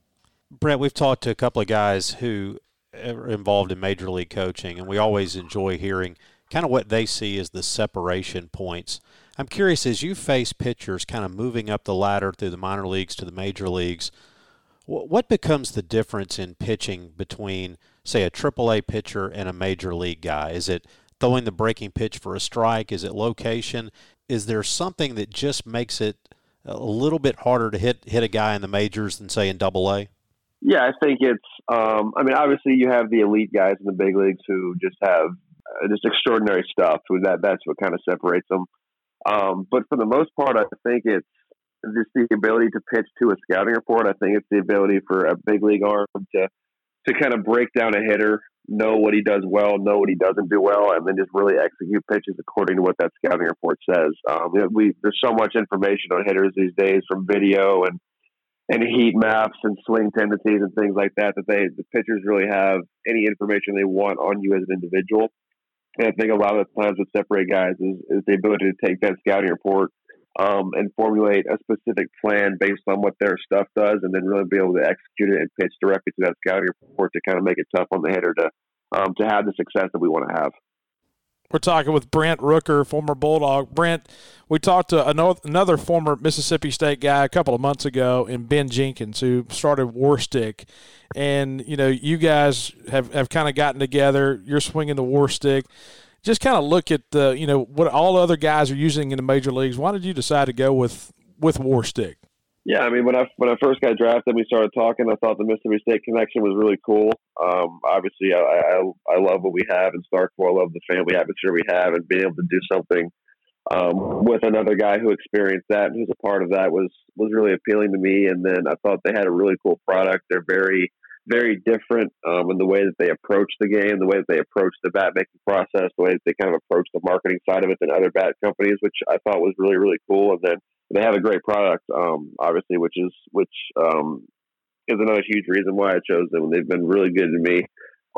Brent, we've talked to a couple of guys who are involved in major league coaching, and we always enjoy hearing kind of what they see as the separation points. I'm curious as you face pitchers kind of moving up the ladder through the minor leagues to the major leagues, what becomes the difference in pitching between say a AAA pitcher and a major league guy? Is it throwing the breaking pitch for a strike? Is it location? Is there something that just makes it a little bit harder to hit hit a guy in the majors than say in Double A? Yeah, I think it's. Um, I mean, obviously you have the elite guys in the big leagues who just have uh, just extraordinary stuff. That that's what kind of separates them. Um, but for the most part, I think it's just the ability to pitch to a scouting report. I think it's the ability for a big league arm to to kind of break down a hitter, know what he does well, know what he doesn't do well, and then just really execute pitches according to what that scouting report says. Um, we there's so much information on hitters these days from video and any heat maps and swing tendencies and things like that. That they the pitchers really have any information they want on you as an individual. And I think a lot of the times what separate guys is, is the ability to take that scouting report um, and formulate a specific plan based on what their stuff does, and then really be able to execute it and pitch directly to that scouting report to kind of make it tough on the hitter to um, to have the success that we want to have. We're talking with Brent Rooker, former Bulldog. Brent, we talked to another former Mississippi State guy a couple of months ago, in Ben Jenkins, who started Warstic. And you know, you guys have have kind of gotten together. You're swinging the Warstic just kind of look at the you know what all other guys are using in the major leagues. Why did you decide to go with with Warstic? Yeah, I mean when I when I first got drafted, we started talking. I thought the Mississippi State connection was really cool. Um, obviously, I, I, I love what we have in Starkville. I love the family atmosphere we have, and being able to do something um, with another guy who experienced that and who's a part of that was was really appealing to me. And then I thought they had a really cool product. They're very very different um, in the way that they approach the game, the way that they approach the bat making process, the way that they kind of approach the marketing side of it than other bat companies, which I thought was really really cool. And then they have a great product, um, obviously, which is which um, is another huge reason why I chose them. They've been really good to me.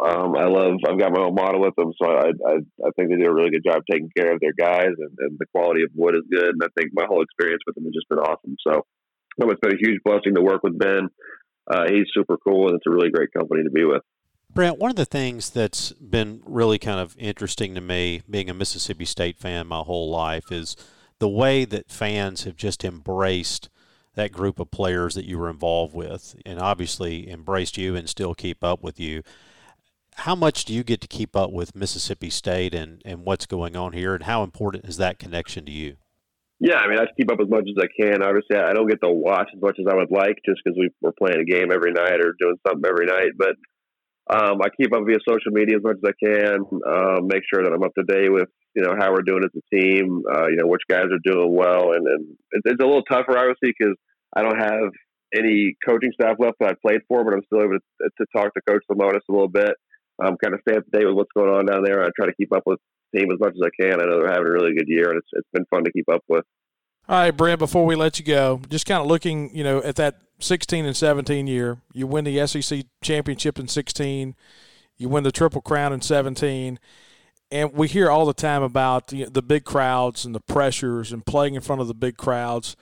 Um, I love. I've got my own model with them, so I, I, I think they do a really good job taking care of their guys, and, and the quality of wood is good. And I think my whole experience with them has just been awesome. So it's been a huge blessing to work with Ben uh, he's super cool, and it's a really great company to be with. Brent, one of the things that's been really kind of interesting to me, being a Mississippi State fan my whole life, is the way that fans have just embraced that group of players that you were involved with, and obviously embraced you and still keep up with you. How much do you get to keep up with Mississippi State and, and what's going on here, and how important is that connection to you? Yeah, I mean, I keep up as much as I can. Obviously, I don't get to watch as much as I would like, just because we, we're playing a game every night or doing something every night. But um, I keep up via social media as much as I can. Um, make sure that I'm up to date with you know how we're doing as a team. Uh, you know which guys are doing well, and, and it's, it's a little tougher obviously because I don't have any coaching staff left that I played for, but I'm still able to, to talk to Coach Lemonis a little bit. Um, kind of stay up to date with what's going on down there. I try to keep up with team as much as I can. I know they're having a really good year, and it's it's been fun to keep up with. All right, Brent. Before we let you go, just kind of looking, you know, at that 16 and 17 year, you win the SEC championship in 16, you win the Triple Crown in 17, and we hear all the time about the, the big crowds and the pressures and playing in front of the big crowds.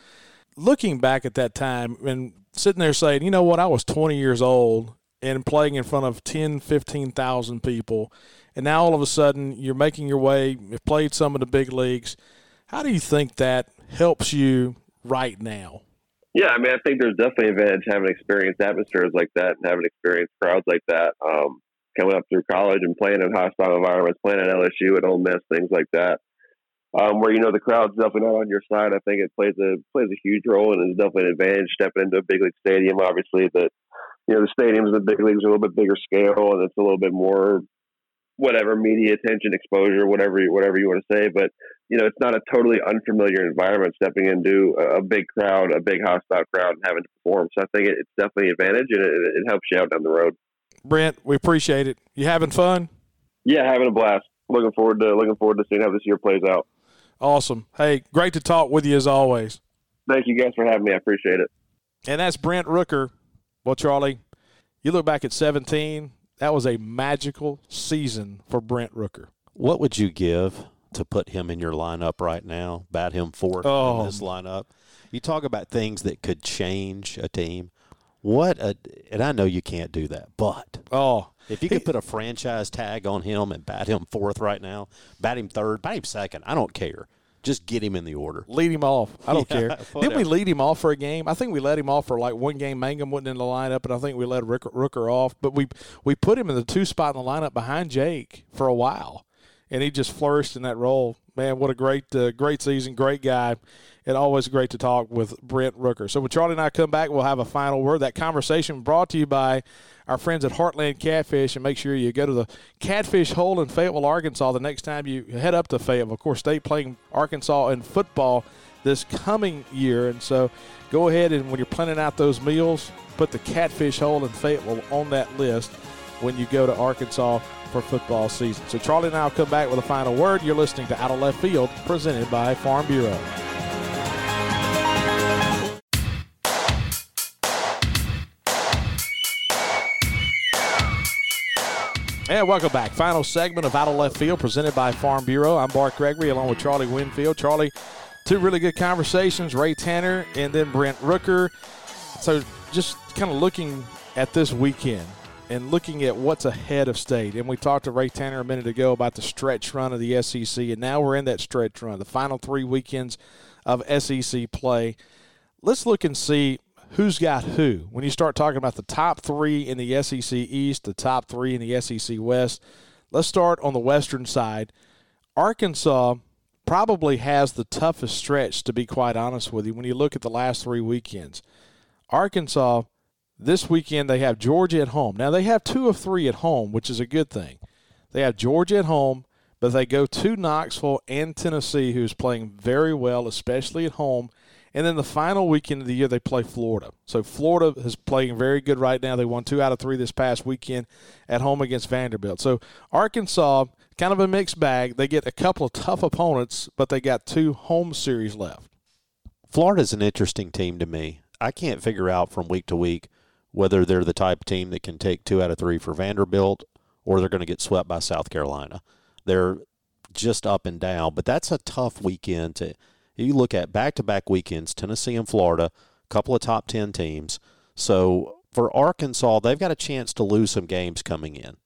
Looking back at that time and sitting there saying, you know what, I was 20 years old and playing in front of 10, 15,000 people and now all of a sudden you're making your way, you've played some of the big leagues. How do you think that helps you right now? Yeah, I mean, I think there's definitely an advantage having experienced atmospheres like that and having experienced crowds like that. Um, coming up through college and playing in hostile environments, playing at LSU at Ole Miss, things like that. Um, where you know the crowd's definitely not on your side. I think it plays a plays a huge role and is definitely an advantage stepping into a big league stadium. Obviously, that you know the stadiums in the big leagues are a little bit bigger scale and it's a little bit more whatever media attention, exposure, whatever whatever you want to say. But you know, it's not a totally unfamiliar environment stepping into a, a big crowd, a big hostile crowd, and having to perform. So I think it, it's definitely an advantage, and it, it helps you out down the road. Brent, we appreciate it. You having fun? Yeah, having a blast. Looking forward to looking forward to seeing how this year plays out. Awesome. Hey, great to talk with you as always. Thank you guys for having me. I appreciate it. And that's Brent Rooker. Well, Charlie, you look back at 17, that was a magical season for Brent Rooker. What would you give to put him in your lineup right now? Bat him fourth oh. in this lineup. You talk about things that could change a team. What a and I know you can't do that, but oh, if you could put a franchise tag on him and bat him fourth right now, bat him third, bat him second, I don't care. Just get him in the order. Lead him off. I don't yeah, care. (laughs) Didn't we lead him off for a game? I think we let him off for like one game. Mangum wasn't in the lineup, and I think we let Rooker off. But we we put him in the two spot in the lineup behind Jake for a while, and he just flourished in that role. Man, what a great uh, great season, great guy and always great to talk with Brent Rooker. So when Charlie and I come back, we'll have a final word. That conversation brought to you by our friends at Heartland Catfish, and make sure you go to the Catfish Hole in Fayetteville, Arkansas, the next time you head up to Fayetteville. Of course, State playing Arkansas in football this coming year, and so go ahead and when you're planning out those meals, put the Catfish Hole in Fayetteville on that list when you go to Arkansas for football season. So Charlie and I will come back with a final word. You're listening to Out of Left Field, presented by Farm Bureau. And welcome back. Final segment of Out of Left Field presented by Farm Bureau. I'm Bart Gregory along with Charlie Winfield. Charlie, two really good conversations Ray Tanner and then Brent Rooker. So just kind of looking at this weekend, and looking at what's ahead of state. And we talked to Ray Tanner a minute ago about the stretch run of the SEC, and now we're in that stretch run, the final three weekends of SEC play. Let's look and see who's got who. When you start talking about the top three in the SEC East, the top three in the SEC West, let's start on the Western side. Arkansas probably has the toughest stretch, to be quite honest with you, when you look at the last three weekends. Arkansas, this weekend, they have Georgia at home. Now, they have two of three at home, which is a good thing. They have Georgia at home, but they go to Knoxville and Tennessee, who's playing very well, especially at home and then the final weekend of the year, they play Florida. So Florida is playing very good right now. They won two out of three this past weekend at home against Vanderbilt. So Arkansas, kind of a mixed bag. They get a couple of tough opponents, but they got two home series left. Florida's an interesting team to me. I can't figure out from week to week whether they're the type of team that can take two out of three for Vanderbilt or they're going to get swept by South Carolina. They're just up and down, but that's a tough weekend to – you look at back to back weekends, Tennessee and Florida, a couple of top 10 teams. So for Arkansas, they've got a chance to lose some games coming in.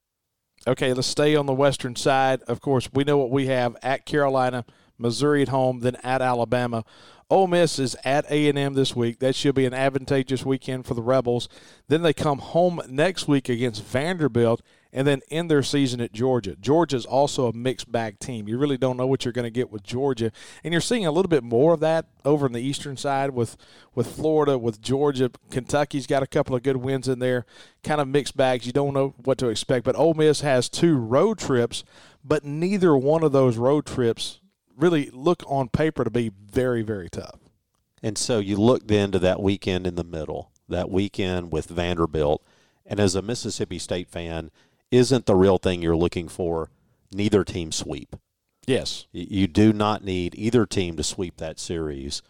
Okay, let's stay on the western side. Of course, we know what we have at Carolina, Missouri at home, then at Alabama. Ole Miss is at A&M this week. That should be an advantageous weekend for the Rebels. Then they come home next week against Vanderbilt and then end their season at Georgia. Georgia is also a mixed bag team. You really don't know what you're going to get with Georgia, and you're seeing a little bit more of that over in the eastern side with with Florida, with Georgia. Kentucky's got a couple of good wins in there. Kind of mixed bags. You don't know what to expect. But Ole Miss has two road trips, but neither one of those road trips really look on paper to be very very tough. And so you look then to that weekend in the middle, that weekend with Vanderbilt. And as a Mississippi State fan, isn't the real thing you're looking for, neither team sweep. Yes. You do not need either team to sweep that series.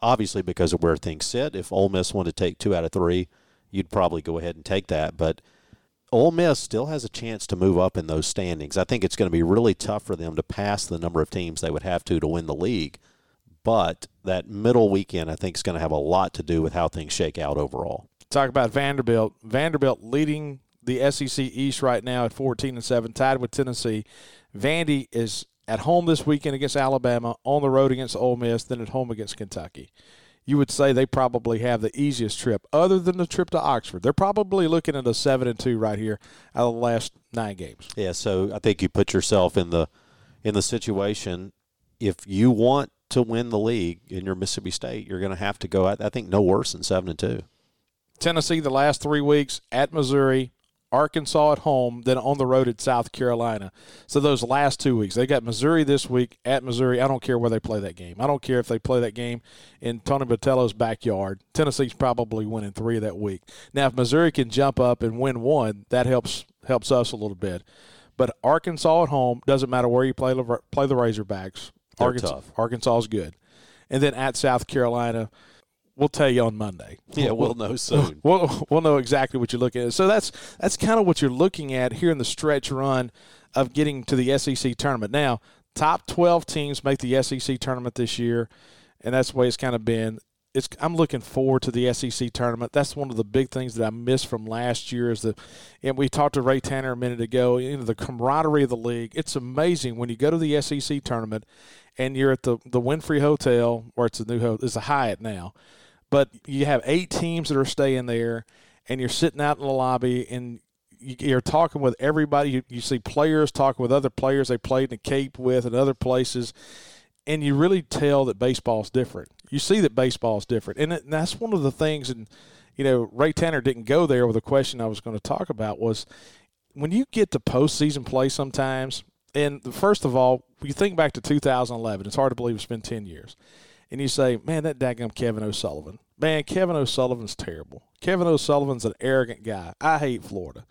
Obviously, because of where things sit. If Ole Miss wanted to take two out of three, you'd probably go ahead and take that. But Ole Miss still has a chance to move up in those standings. I think it's going to be really tough for them to pass the number of teams they would have to to win the league. But that middle weekend, I think, is going to have a lot to do with how things shake out overall. Talk about Vanderbilt. Vanderbilt leading the SEC East right now at 14 and 7, tied with Tennessee. Vandy is at home this weekend against Alabama, on the road against Ole Miss, then at home against Kentucky. You would say they probably have the easiest trip, other than the trip to Oxford. They're probably looking at a seven and two right here out of the last nine games. Yeah, so I think you put yourself in the in the situation. If you want to win the league in your Mississippi State, you're going to have to go. I think no worse than seven and two. Tennessee the last three weeks at Missouri, Arkansas at home, then on the road at South Carolina. So those last two weeks, they got Missouri this week at Missouri. I don't care where they play that game. I don't care if they play that game in Tony Vitello's backyard. Tennessee's probably winning three of that week. Now, if Missouri can jump up and win one, that helps helps us a little bit. But Arkansas at home doesn't matter where you play play the Razorbacks. They're Arkansas, tough. Arkansas is good, and then at South Carolina we'll tell you on Monday. Yeah, we'll, know soon. (laughs) We'll, we'll know exactly what you're looking at. So that's that's kind of what you're looking at here in the stretch run of getting to the SEC tournament. Now, top 12 teams make the SEC tournament this year, and that's the way it's kind of been. It's, I'm looking forward to the SEC tournament. That's one of the big things that I missed from last year. Is the, and we talked to Ray Tanner a minute ago. You know, the camaraderie of the league. It's amazing when you go to the SEC tournament, and you're at the the Wynfrey Hotel, or it's a new hotel, it's a Hyatt now but you have eight teams that are staying there, and you're sitting out in the lobby and you're talking with everybody. You, you see players talking with other players they played in the Cape with and other places, and you really tell that baseball's different. You see that baseball's different, and, it, and that's one of the things. And you know, Ray Tanner didn't go there with a question I was going to talk about was when you get to postseason play sometimes. And first of all, you think back to 2011. It's hard to believe it's been 10 years and you say, man, that daggum Kevin O'Sullivan. Man, Kevin O'Sullivan's terrible. Kevin O'Sullivan's an arrogant guy. I hate Florida.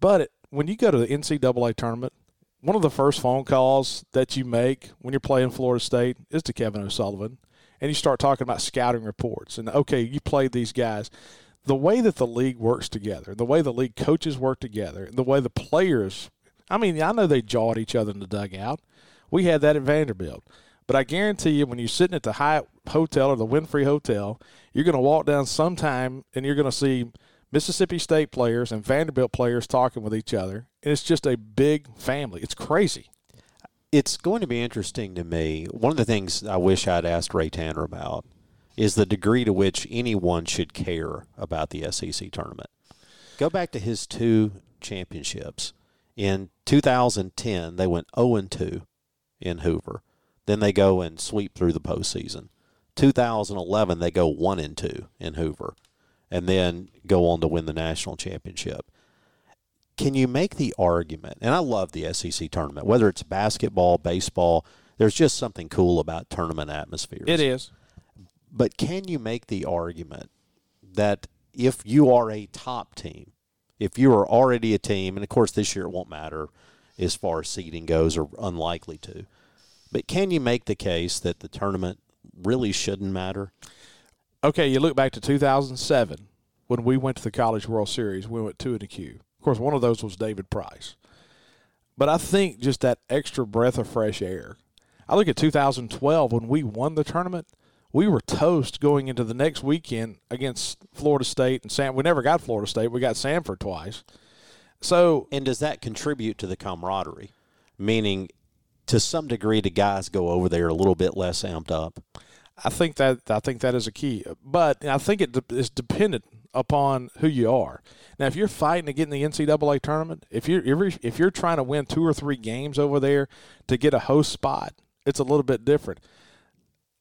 But it, when you go to the NCAA tournament, one of the first phone calls that you make when you're playing Florida State is to Kevin O'Sullivan. And you start talking about scouting reports. And, okay, you played these guys. the way that the league works together, the way the league coaches work together, the way the players. I mean, I know they jawed each other in the dugout. We had that at Vanderbilt. But I guarantee you, when you're sitting at the Hyatt Hotel or the Wynfrey Hotel, you're going to walk down sometime and you're going to see Mississippi State players and Vanderbilt players talking with each other. And it's just a big family. It's crazy. It's going to be interesting to me. One of the things I wish I'd asked Ray Tanner about is the degree to which anyone should care about the SEC tournament. Go back to his two championships. In 2010, they went 0 2 in Hoover. Then they go and sweep through the postseason. 2011, they go 1 and 2 in Hoover and then go on to win the national championship. Can you make the argument? And I love the SEC tournament, whether it's basketball, baseball, there's just something cool about tournament atmospheres. It is. But can you make the argument that if you are a top team, if you are already a team, and of course this year it won't matter as far as seeding goes or unlikely to, but can you make the case that the tournament really shouldn't matter? Okay, you look back to 2007 when we went to the College World Series. We went two in the queue. Of course, one of those was David Price. But I think just that extra breath of fresh air. I look at 2012 when we won the tournament. We were toast going into the next weekend against Florida State and Sam. We never got Florida State. We got Samford twice. So, and does that contribute to the camaraderie? Meaning, to some degree, the guys go over there a little bit less amped up. I think that I think that is a key, but I think it is dependent upon who you are. Now, if you're fighting to get in the NCAA tournament, if you're if you're trying to win two or three games over there to get a host spot, it's a little bit different.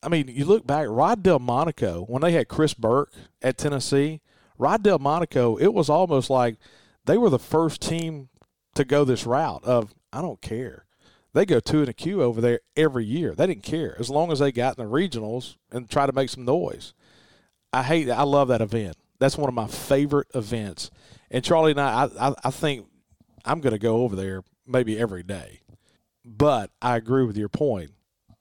I mean, you look back, Rod Delmonico when they had Chris Burke at Tennessee. Rod Delmonico, it was almost like they were the first team to go this route of I don't care. They go two and a Q over there every year. They didn't care as long as they got in the regionals and try to make some noise. I hate that. I love that event. That's one of my favorite events. And Charlie and I, I, I think I'm going to go over there maybe every day. But I agree with your point.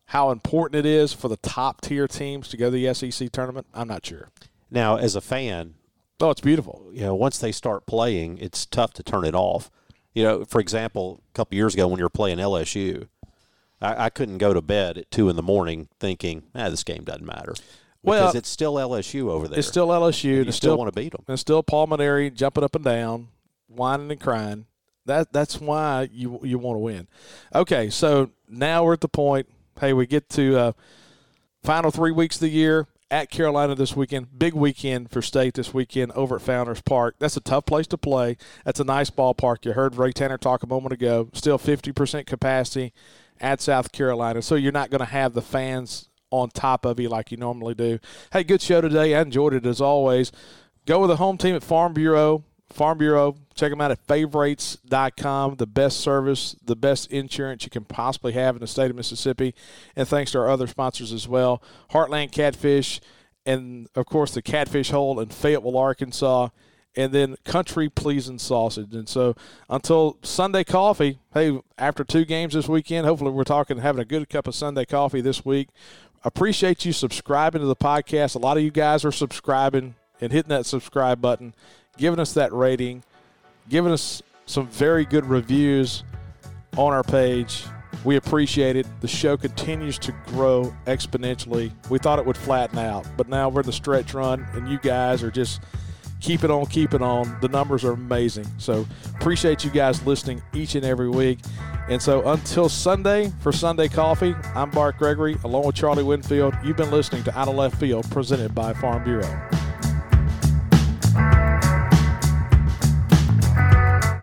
How important it is for the top tier teams to go to the SEC tournament, I'm not sure. Now, as a fan, oh, it's beautiful. You know, once they start playing, it's tough to turn it off. You know, for example, a couple years ago when you were playing LSU, I, I couldn't go to bed at two in the morning thinking, "Ah, this game doesn't matter." Because well, it's still LSU over there. It's still LSU. And you still, still want to beat them. And still Paul Mainieri jumping up and down, whining and crying. That that's why you you want to win. Okay, so now we're at the point. Hey, we get to uh, final three weeks of the year at Carolina this weekend. Big weekend for State this weekend over at Founders Park. That's a tough place to play. That's a nice ballpark. You heard Ray Tanner talk a moment ago. Still 50% capacity at South Carolina, so you're not going to have the fans on top of you like you normally do. Hey, good show today. I enjoyed it as always. Go with the home team at Farm Bureau. Farm Bureau, check them out at favorites.com. The best service, the best insurance you can possibly have in the state of Mississippi. And thanks to our other sponsors as well Heartland Catfish, and of course the Catfish Hole in Fayetteville, Arkansas and then country pleasing sausage. And so until Sunday coffee, hey, after two games this weekend, hopefully we're talking having a good cup of Sunday coffee this week. Appreciate you subscribing to the podcast. A lot of you guys are subscribing and hitting that subscribe button, giving us that rating, giving us some very good reviews on our page. We appreciate it. The show continues to grow exponentially. We thought it would flatten out, but now we're in the stretch run, and you guys are just – keep it on, keep it on. The numbers are amazing. So appreciate you guys listening each and every week. And so until Sunday for Sunday Coffee, I'm Bart Gregory along with Charlie Winfield. You've been listening to Out of Left Field presented by Farm Bureau.